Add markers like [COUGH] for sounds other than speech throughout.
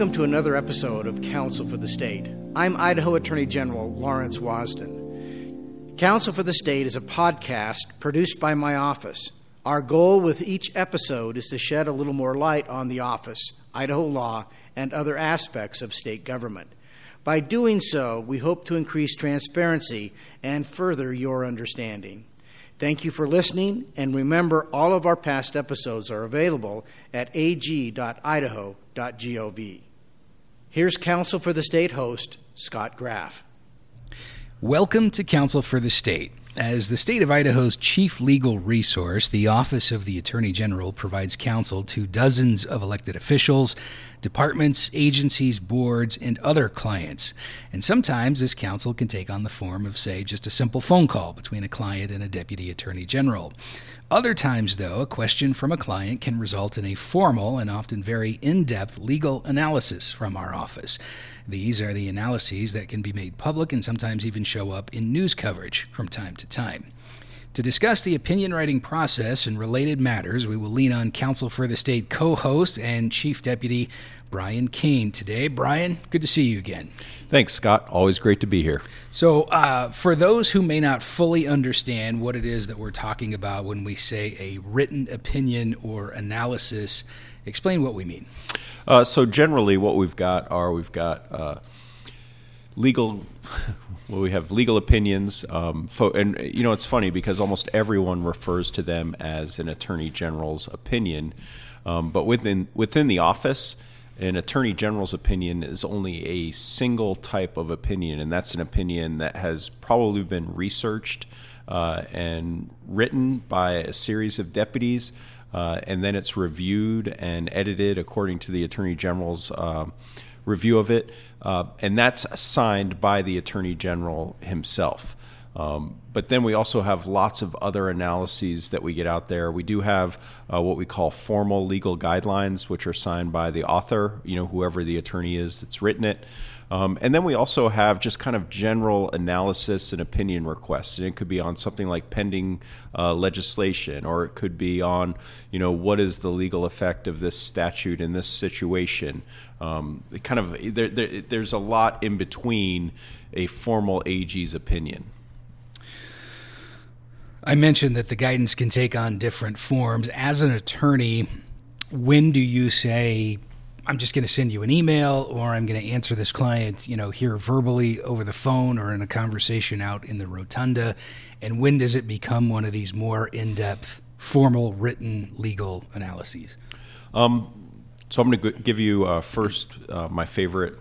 Welcome to another episode of Counsel for the State. I'm Idaho Attorney General Lawrence Wasden. Counsel for the State is a podcast produced by my office. Our goal with each episode is to shed a little more light on the office, Idaho law, and other aspects of state government. By doing so, we hope to increase transparency and further your understanding. Thank you for listening, and remember all of our past episodes are available at ag.idaho.gov. Here's Counsel for the State host, Scott Graff. Welcome to Counsel for the State. As the state of Idaho's chief legal resource, the Office of the Attorney General provides counsel to dozens of elected officials, departments, agencies, boards, and other clients. And sometimes this counsel can take on the form of, say, just a simple phone call between a client and a deputy attorney general. Other times, though, a question from a client can result in a formal and often very in depth legal analysis from our office. These are the analyses that can be made public and sometimes even show up in news coverage from time to time. To discuss the opinion writing process and related matters, we will lean on Counsel for the State co host and Chief Deputy Brian Kane today. Brian, good to see you again. Thanks, Scott. Always great to be here. So, uh, for those who may not fully understand what it is that we're talking about when we say a written opinion or analysis, explain what we mean. Uh, so generally, what we've got are we've got uh, legal. [LAUGHS] Well, we have legal opinions, um, fo- and you know it's funny because almost everyone refers to them as an attorney general's opinion, um, but within within the office, an attorney general's opinion is only a single type of opinion, and that's an opinion that has probably been researched uh, and written by a series of deputies uh, and then it's reviewed and edited according to the Attorney General's uh, review of it, uh, and that's signed by the Attorney General himself. Um, but then we also have lots of other analyses that we get out there. We do have uh, what we call formal legal guidelines, which are signed by the author, you know, whoever the attorney is that's written it. Um, and then we also have just kind of general analysis and opinion requests. And it could be on something like pending uh, legislation, or it could be on, you know, what is the legal effect of this statute in this situation. Um, kind of there, there, there's a lot in between a formal AG's opinion. I mentioned that the guidance can take on different forms. As an attorney, when do you say I'm just going to send you an email or I'm going to answer this client, you know, here verbally over the phone or in a conversation out in the rotunda? And when does it become one of these more in depth, formal, written legal analyses? Um, so I'm going to give you uh, first uh, my favorite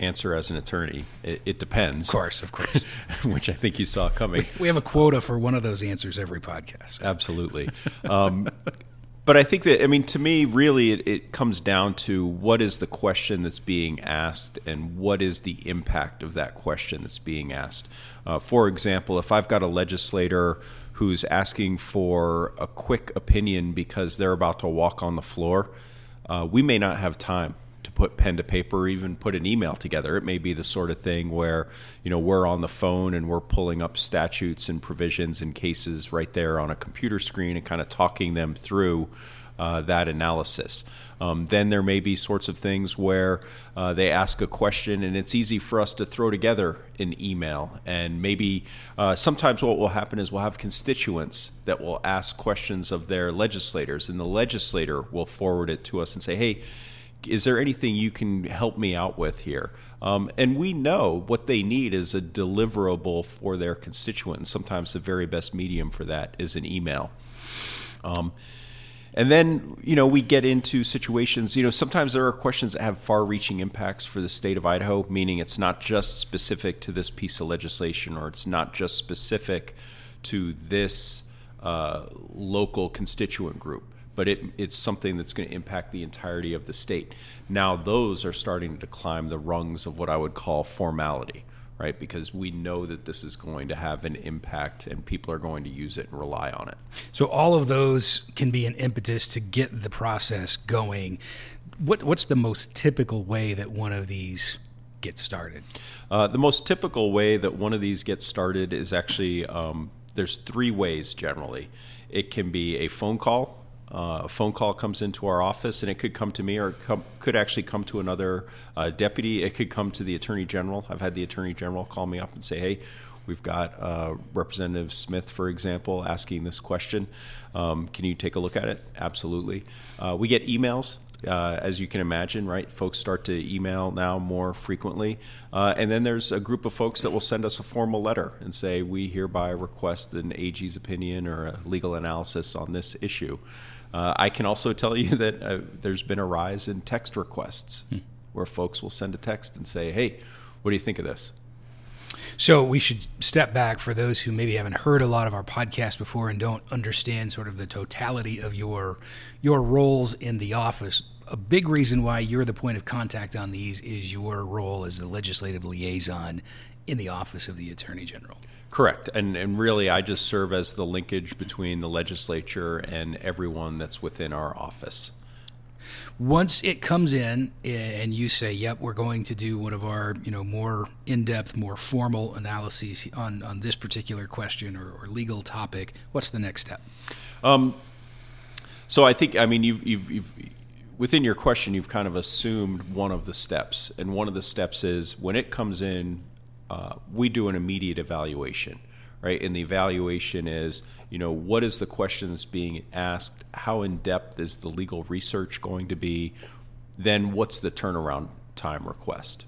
answer as an attorney. It, it depends. Of course, of course. [LAUGHS] which I think you saw coming. We have a quota for one of those answers every podcast. Absolutely. Um, but I think that I mean to me, really, it, it, comes down to what is the question that's being asked and what is the impact of that question that's being asked. Uh, for example, if I've got a legislator who's asking for a quick opinion because they're about to walk on the floor, uh, we may not have time put pen to paper or even put an email together. It may be the sort of thing where, you know, we're on the phone and we're pulling up statutes and provisions and cases right there on a computer screen and kind of talking them through uh, that analysis. Um, then there may be sorts of things where uh, they ask a question and it's easy for us to throw together an email. And maybe uh, sometimes what will happen is we'll have constituents that will ask questions of their legislators, and the legislator will forward it to us and say, hey, is there anything you can help me out with here? Um, and we know what they need is a deliverable for their constituents. Sometimes the very best medium for that is an email. Um, and then, you know, we get into situations, you know, sometimes there are questions that have far reaching impacts for the state of Idaho, meaning it's not just specific to this piece of legislation or it's not just specific to this uh, local constituent group but it, it's something that's going to impact the entirety of the state. Now, those are starting to climb the rungs of what I would call formality, right? Because we know that this is going to have an impact and people are going to use it and rely on it. So, all of those can be an impetus to get the process going. What, what's the most typical way that one of these gets started? Uh, the most typical way that one of these gets started is actually um, there's three ways generally. It can be a phone call uh, a phone call comes into our office, and it could come to me, or come, could actually come to another uh, deputy. It could come to the attorney general. I've had the attorney general call me up and say, "Hey, we've got uh, Representative Smith, for example, asking this question. Um, can you take a look at it?" Absolutely. Uh, we get emails uh, as you can imagine, right? Folks start to email now more frequently. Uh, and then there's a group of folks that will send us a formal letter and say, we hereby request an AG's opinion or a legal analysis on this issue. Uh, I can also tell you [LAUGHS] that uh, there's been a rise in text requests hmm. where folks will send a text and say, hey, what do you think of this? So we should step back for those who maybe haven't heard a lot of our podcast before and don't understand sort of the totality of your your roles in the office. A big reason why you're the point of contact on these is your role as the legislative liaison in the office of the Attorney General. Correct. And and really I just serve as the linkage between the legislature and everyone that's within our office. Once it comes in and you say, "Yep, we're going to do one of our, you know, more in-depth, more formal analyses on on this particular question or, or legal topic," what's the next step? Um, so I think, I mean, you've, you've, you've within your question, you've kind of assumed one of the steps, and one of the steps is when it comes in, uh, we do an immediate evaluation right? And the evaluation is, you know, what is the question that's being asked? How in depth is the legal research going to be? Then what's the turnaround time request?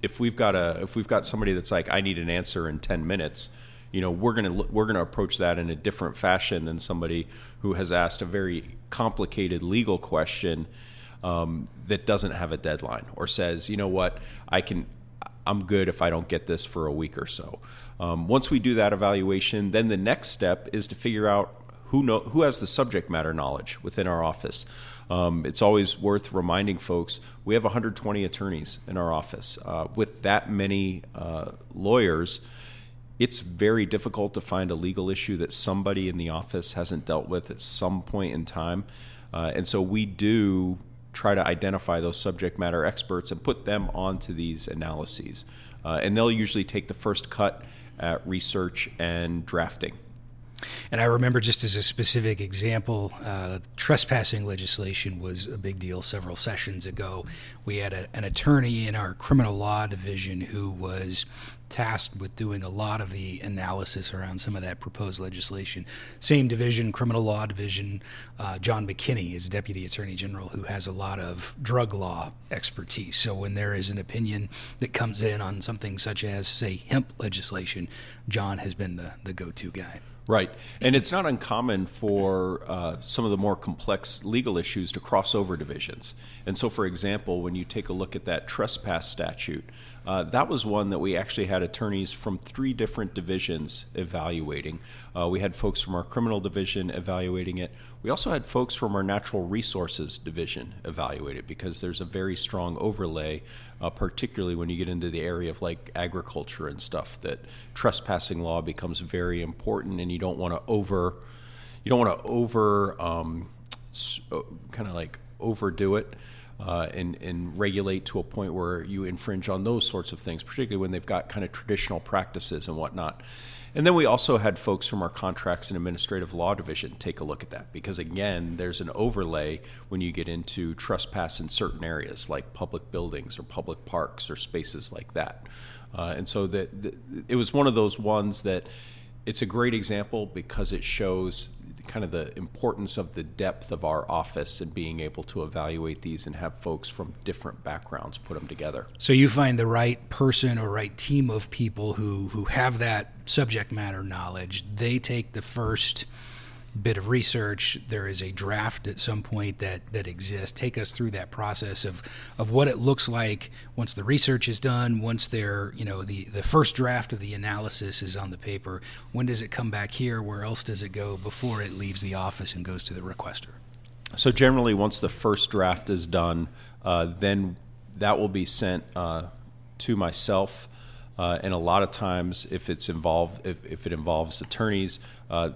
If we've got a if we've got somebody that's like, I need an answer in ten minutes, you know, we're gonna we're gonna approach that in a different fashion than somebody who has asked a very complicated legal question um, that doesn't have a deadline or says, you know what, I can I'm good if I don't get this for a week or so. Um, once we do that evaluation, then the next step is to figure out who know who has the subject matter knowledge within our office. Um, it's always worth reminding folks we have 120 attorneys in our office. Uh, with that many uh, lawyers, it's very difficult to find a legal issue that somebody in the office hasn't dealt with at some point in time. Uh, and so we do try to identify those subject matter experts and put them onto these analyses. Uh, and they'll usually take the first cut at research and drafting. And I remember just as a specific example, uh, trespassing legislation was a big deal several sessions ago. We had a, an attorney in our criminal law division who was tasked with doing a lot of the analysis around some of that proposed legislation. Same division, criminal law division. Uh, John McKinney is Deputy Attorney General who has a lot of drug law expertise. So when there is an opinion that comes in on something such as, say, hemp legislation, John has been the, the go to guy. Right. And it's not uncommon for uh, some of the more complex legal issues to cross over divisions. And so, for example, when you take a look at that trespass statute, uh, that was one that we actually had attorneys from three different divisions evaluating. Uh, we had folks from our criminal division evaluating it. We also had folks from our natural resources division evaluate it because there's a very strong overlay, uh, particularly when you get into the area of like agriculture and stuff, that trespassing law becomes very important and you don't want to over. You don't want to over um, uh, kind of like overdo it uh, and, and regulate to a point where you infringe on those sorts of things, particularly when they've got kind of traditional practices and whatnot. And then we also had folks from our contracts and administrative law division take a look at that because, again, there's an overlay when you get into trespass in certain areas like public buildings or public parks or spaces like that. Uh, and so that it was one of those ones that it's a great example because it shows kind of the importance of the depth of our office and being able to evaluate these and have folks from different backgrounds put them together. So you find the right person or right team of people who who have that subject matter knowledge. They take the first bit of research. There is a draft at some point that that exists. Take us through that process of of what it looks like once the research is done. Once there, you know, the the first draft of the analysis is on the paper. When does it come back here? Where else does it go before it leaves the office and goes to the requester? So generally, once the first draft is done, uh, then that will be sent uh, to myself. Uh, and a lot of times, if it's involved, if, if it involves attorneys, uh,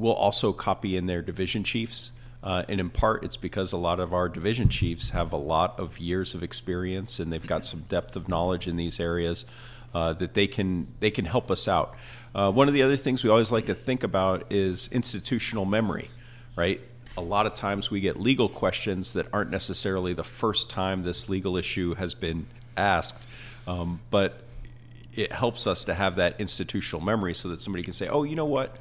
we'll also copy in their division chiefs. Uh, and in part, it's because a lot of our division chiefs have a lot of years of experience and they've got some depth of knowledge in these areas uh, that they can they can help us out. Uh, one of the other things we always like to think about is institutional memory, right? a lot of times we get legal questions that aren't necessarily the first time this legal issue has been asked, um, but it helps us to have that institutional memory so that somebody can say, "Oh, you know what."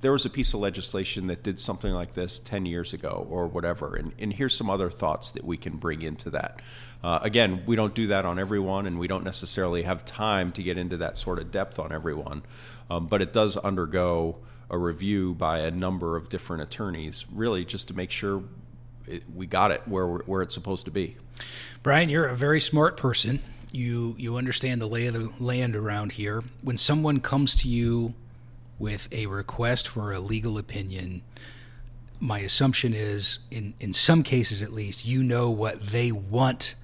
There was a piece of legislation that did something like this 10 years ago or whatever. And, and here's some other thoughts that we can bring into that. Uh, again, we don't do that on everyone, and we don't necessarily have time to get into that sort of depth on everyone. Um, but it does undergo a review by a number of different attorneys, really just to make sure it, we got it where, where it's supposed to be. Brian, you're a very smart person. You, you understand the lay of the land around here. When someone comes to you with a request for a legal opinion, my assumption is, in, in some cases at least, you know what they want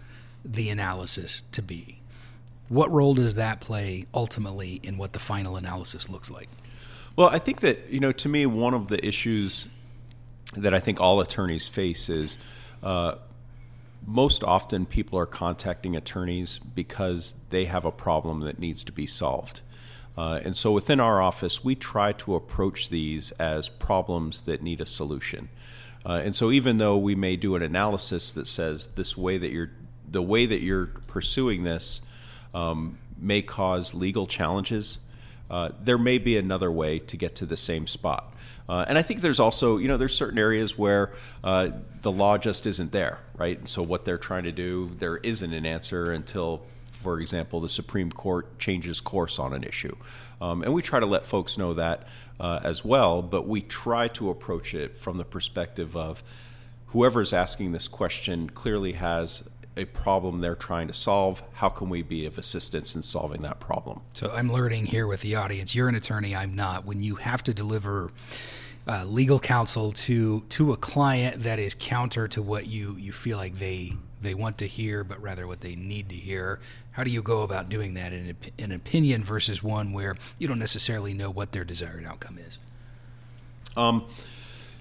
the analysis to be. What role does that play ultimately in what the final analysis looks like? Well, I think that, you know, to me, one of the issues that I think all attorneys face is uh, most often people are contacting attorneys because they have a problem that needs to be solved. Uh, and so within our office, we try to approach these as problems that need a solution. Uh, and so even though we may do an analysis that says this way that you're the way that you're pursuing this um, may cause legal challenges, uh, there may be another way to get to the same spot. Uh, and I think there's also, you know, there's certain areas where uh, the law just isn't there, right? And so what they're trying to do, there isn't an answer until for example, the Supreme Court changes course on an issue. Um, and we try to let folks know that uh, as well, but we try to approach it from the perspective of whoever's asking this question clearly has a problem they're trying to solve. How can we be of assistance in solving that problem? So I'm learning here with the audience. You're an attorney, I'm not. When you have to deliver uh, legal counsel to to a client that is counter to what you you feel like they they want to hear, but rather what they need to hear. How do you go about doing that in an opinion versus one where you don't necessarily know what their desired outcome is? Um,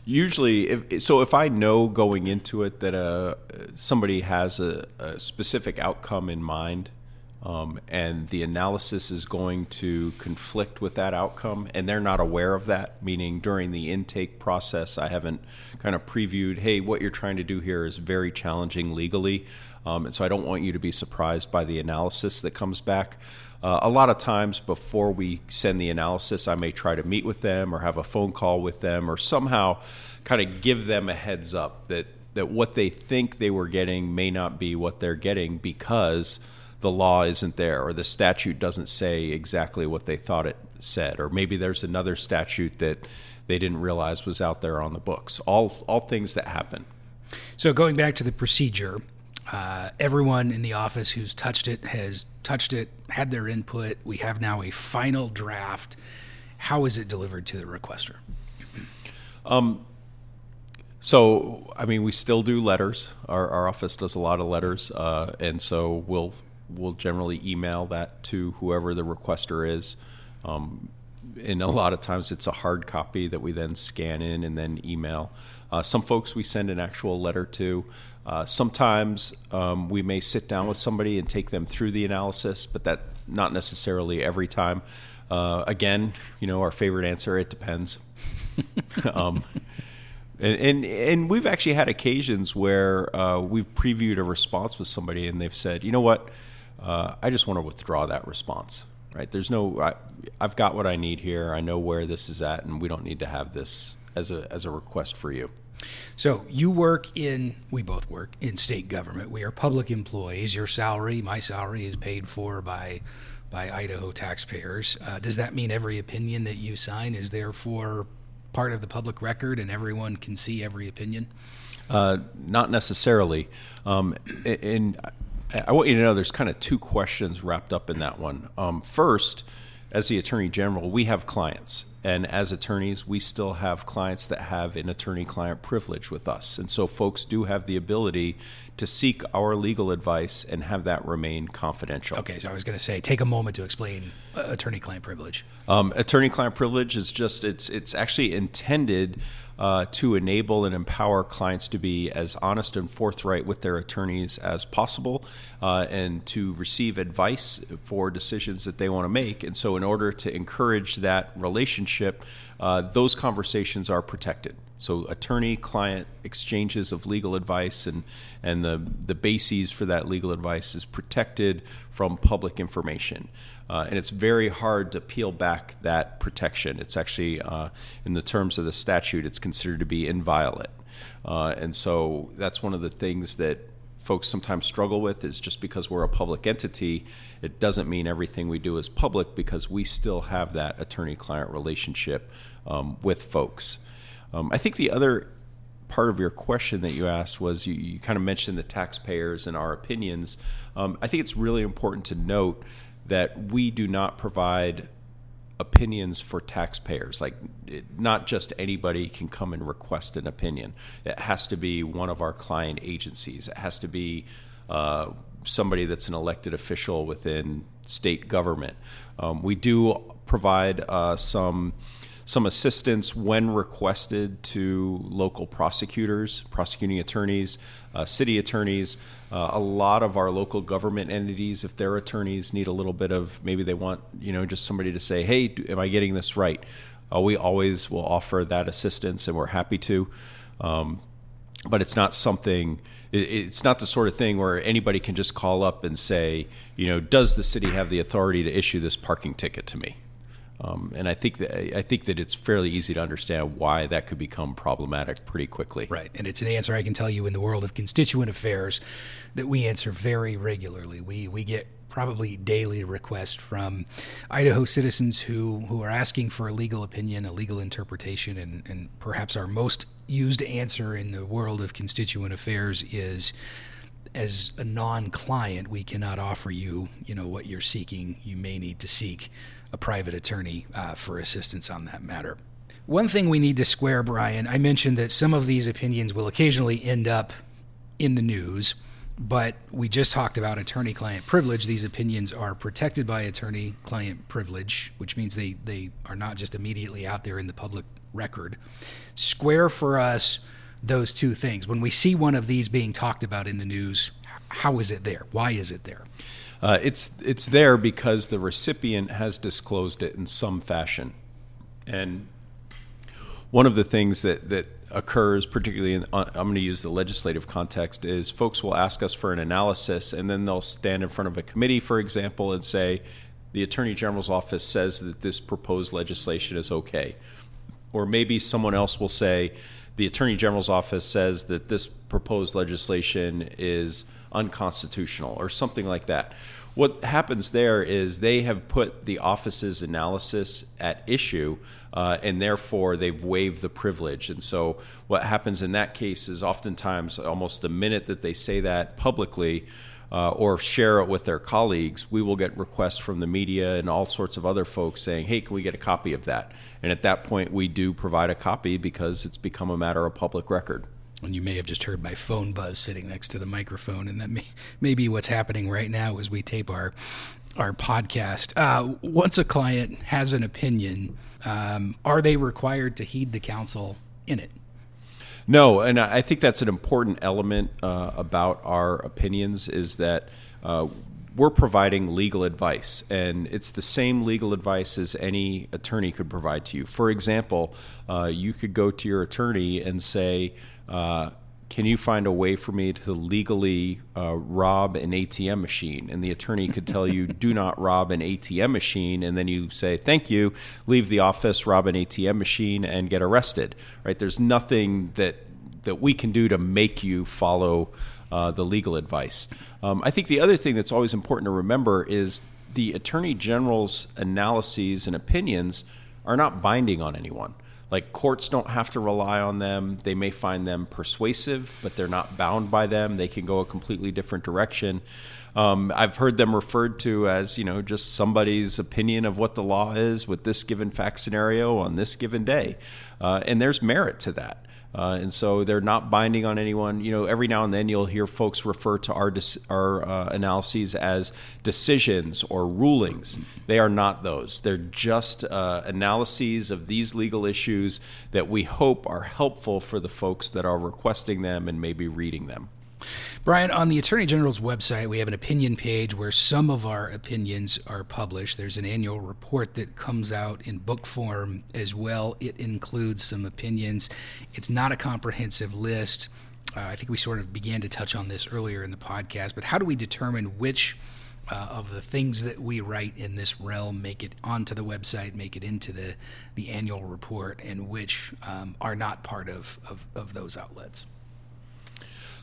usually, if, so if I know going into it that uh, somebody has a, a specific outcome in mind, um, and the analysis is going to conflict with that outcome, and they're not aware of that. Meaning, during the intake process, I haven't kind of previewed, hey, what you're trying to do here is very challenging legally, um, and so I don't want you to be surprised by the analysis that comes back. Uh, a lot of times before we send the analysis, I may try to meet with them or have a phone call with them or somehow kind of give them a heads up that, that what they think they were getting may not be what they're getting because the law isn't there or the statute doesn't say exactly what they thought it said. Or maybe there's another statute that they didn't realize was out there on the books. All all things that happen. So going back to the procedure uh, everyone in the office who's touched it has touched it had their input we have now a final draft how is it delivered to the requester um, so, I mean, we still do letters. Our, our office does a lot of letters, uh, and so we'll we'll generally email that to whoever the requester is. Um, and a lot of times it's a hard copy that we then scan in and then email. Uh, some folks we send an actual letter to. Uh, sometimes um, we may sit down with somebody and take them through the analysis, but that not necessarily every time. Uh, again, you know, our favorite answer: it depends. [LAUGHS] um, and, and, and we've actually had occasions where uh, we've previewed a response with somebody, and they've said, "You know what? uh, I just want to withdraw that response. Right? There's no. I, I've got what I need here. I know where this is at, and we don't need to have this as a as a request for you. So you work in, we both work in state government. We are public employees. Your salary, my salary, is paid for by by Idaho taxpayers. Uh, does that mean every opinion that you sign is therefore part of the public record and everyone can see every opinion? Uh, not necessarily. Um, and I want you to know there's kind of two questions wrapped up in that one. Um, first, as the attorney general, we have clients. And as attorneys, we still have clients that have an attorney client privilege with us. And so folks do have the ability to seek our legal advice and have that remain confidential. Okay, so I was going to say, take a moment to explain uh, attorney client privilege. Um, attorney client privilege is just, it's, it's actually intended uh, to enable and empower clients to be as honest and forthright with their attorneys as possible uh, and to receive advice for decisions that they want to make. And so, in order to encourage that relationship, uh, those conversations are protected. So attorney client exchanges of legal advice and and the the bases for that legal advice is protected from public information. Uh, and it's very hard to peel back that protection. It's actually, uh, in the terms of the statute, it's considered to be inviolate. Uh, and so that's one of the things that folks sometimes struggle with is just because we're a public entity, it doesn't mean everything we do is public because we still have that attorney client relationship um, with folks. Um, I think the other part of your question that you asked was you, you kind of mentioned the taxpayers and our opinions. Um, I think it's really important to note that we do not provide opinions for taxpayers. Like, it, not just anybody can come and request an opinion. It has to be one of our client agencies. It has to be uh, somebody that's an elected official within state government. Um, we do provide uh, some some assistance when requested to local prosecutors, prosecuting attorneys, uh, city attorneys. Uh, a lot of our local government entities, if their attorneys need a little bit of, maybe they want, you know, just somebody to say, hey, am I getting this right? Uh, we always will offer that assistance and we're happy to. Um, but it's not something it's not the sort of thing where anybody can just call up and say, you know, does the city have the authority to issue this parking ticket to me? Um, and I think that I think that it's fairly easy to understand why that could become problematic pretty quickly. Right, and it's an answer I can tell you in the world of constituent affairs that we answer very regularly. We we get probably daily requests from Idaho citizens who who are asking for a legal opinion, a legal interpretation, and and perhaps our most used answer in the world of constituent affairs is as a non-client, we cannot offer you, you know, what you're seeking. You may need to seek a private attorney uh, for assistance on that matter. One thing we need to square, Brian, I mentioned that some of these opinions will occasionally end up in the news, but we just talked about attorney client privilege. These opinions are protected by attorney client privilege, which means they, they are not just immediately out there in the public record. Square for us those two things. When we see one of these being talked about in the news, how is it there? Why is it there? Uh, it's it's there because the recipient has disclosed it in some fashion, and one of the things that that occurs, particularly in uh, I'm going to use the legislative context, is folks will ask us for an analysis, and then they'll stand in front of a committee, for example, and say, the Attorney General's office says that this proposed legislation is okay, or maybe someone else will say, the Attorney General's office says that this proposed legislation is unconstitutional or something like that. What happens there is they have put the office's analysis at issue, uh, and therefore they've waived the privilege. And so, what happens in that case is oftentimes, almost the minute that they say that publicly, uh, or share it with their colleagues, we will get requests from the media and all sorts of other folks saying, hey, can we get a copy of that? And at that point, we do provide a copy because it's become a matter of public record. And you may have just heard my phone buzz sitting next to the microphone, and that may, may be what's happening right now as we tape our our podcast. Uh, once a client has an opinion, um, are they required to heed the counsel in it? No, and I think that's an important element uh, about our opinions is that uh, we're providing legal advice, and it's the same legal advice as any attorney could provide to you. For example, uh, you could go to your attorney and say, uh, can you find a way for me to legally uh, rob an ATM machine? And the attorney could tell you, do not rob an ATM machine. And then you say, thank you, leave the office, rob an ATM machine, and get arrested. Right? There's nothing that that we can do to make you follow uh, the legal advice. Um, I think the other thing that's always important to remember is the attorney general's analyses and opinions are not binding on anyone. Like courts don't have to rely on them. They may find them persuasive, but they're not bound by them. They can go a completely different direction. Um, I've heard them referred to as, you know, just somebody's opinion of what the law is with this given fact scenario on this given day. Uh, and there's merit to that. Uh, and so they're not binding on anyone. You know, every now and then you'll hear folks refer to our our uh, analyses as decisions or rulings. They are not those. They're just uh, analyses of these legal issues that we hope are helpful for the folks that are requesting them and maybe reading them. Brian, on the Attorney General's website, we have an opinion page where some of our opinions are published. There's an annual report that comes out in book form as well. It includes some opinions. It's not a comprehensive list. Uh, I think we sort of began to touch on this earlier in the podcast, but how do we determine which uh, of the things that we write in this realm make it onto the website, make it into the, the annual report, and which um, are not part of, of, of those outlets?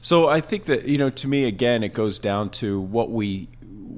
So I think that you know, to me, again, it goes down to what we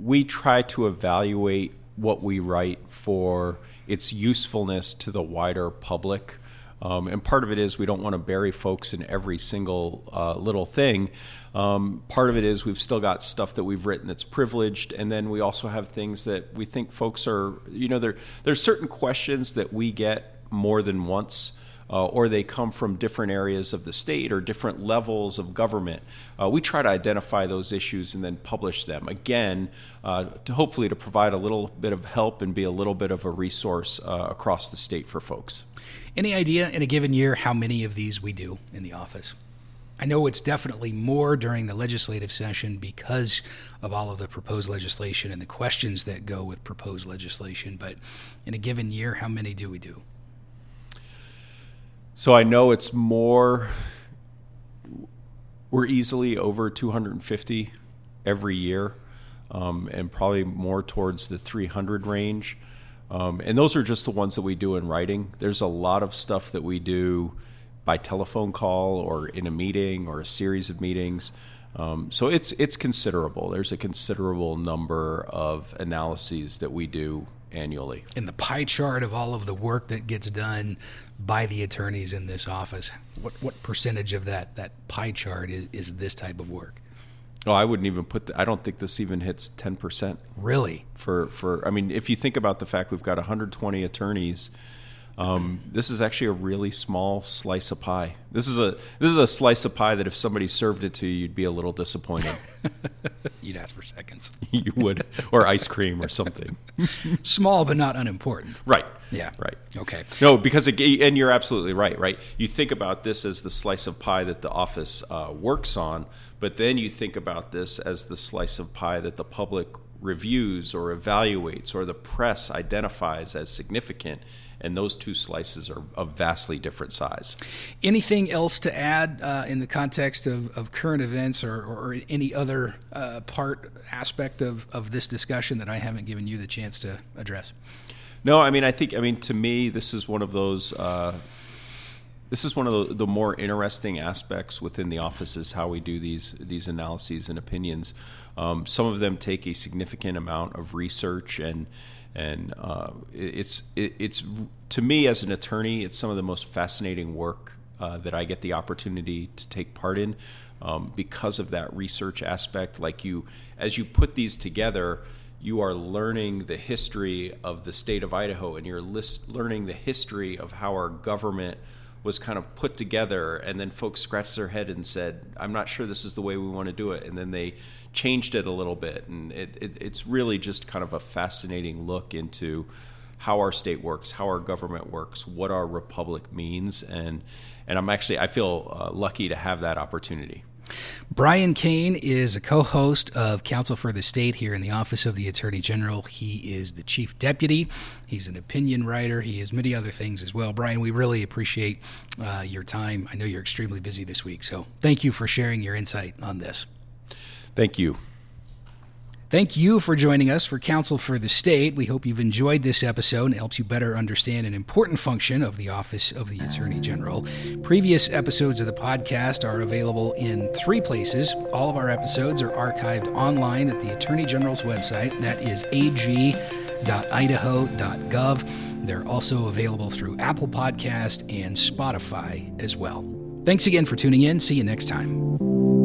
we try to evaluate what we write for its usefulness to the wider public. Um, and part of it is we don't want to bury folks in every single uh, little thing. Um, part of it is we've still got stuff that we've written that's privileged, and then we also have things that we think folks are, you know, there there's certain questions that we get more than once uh, or they come from different areas of the state or different levels of government. Uh, we try to identify those issues and then publish them again, uh, to hopefully to provide a little bit of help and be a little bit of a resource uh, across the state for folks. Any idea in a given year how many of these we do in the office? I know it's definitely more during the legislative session because of all of the proposed legislation and the questions that go with proposed legislation, but in a given year, how many do we do? So I know it's more. We're easily over 250 every year, um, and probably more towards the 300 range. Um, and those are just the ones that we do in writing. There's a lot of stuff that we do by telephone call or in a meeting or a series of meetings. Um, so it's it's considerable. There's a considerable number of analyses that we do annually. In the pie chart of all of the work that gets done by the attorneys in this office, what what percentage of that that pie chart is, is this type of work? Oh, I wouldn't even put. The, I don't think this even hits ten percent. Really? For for I mean, if you think about the fact we've got 120 attorneys um, this is actually a really small slice of pie. This is a this is a slice of pie that if somebody served it to you, you'd be a little disappointed. [LAUGHS] you'd ask for seconds. [LAUGHS] you would, or ice cream or something. [LAUGHS] Small but not unimportant. Right. Yeah. Right. Okay. No, because it, and you're absolutely right. Right. You think about this as the slice of pie that the office uh, works on, but then you think about this as the slice of pie that the public reviews or evaluates or the press identifies as significant and those two slices are of vastly different size. Anything else to add uh, in the context of, of current events or, or any other uh, part aspect of, of this discussion that I haven't given you the chance to address? No, I mean, I think, I mean, to me, this is one of those. Uh, this is one of the, the, more interesting aspects within the office is how we do these these analyses and opinions. Um, some of them take a significant amount of research and and uh, it's it, it's to me as an attorney, it's some of the most fascinating work uh, that I get the opportunity to take part in um, because of that research aspect. Like you, as you put these together, you are learning the history of the state of Idaho, and you're list, learning the history of how our government was kind of put together and then folks scratched their head and said i'm not sure this is the way we want to do it. And then they changed it a little bit and it, it, it's really just kind of a fascinating look into how our state works how our government works what our republic means and and i'm actually i feel uh, lucky to have that opportunity Brian Kane is a co host of Counsel for the State here in the Office of the Attorney General. He is the Chief Deputy. He's an opinion writer. He is many other things as well. Brian, we really appreciate uh, your time. I know you're extremely busy this week, so thank you for sharing your insight on this. Thank you. Thank you for joining us for Counsel for the State. We hope you've enjoyed this episode and helps you better understand an important function of the Office of the Attorney General. Previous episodes of the podcast are available in three places. All of our episodes are archived online at the Attorney General's website. That is ag.idaho.gov. They're also available through Apple Podcast and Spotify as well. Thanks again for tuning in. See you next time.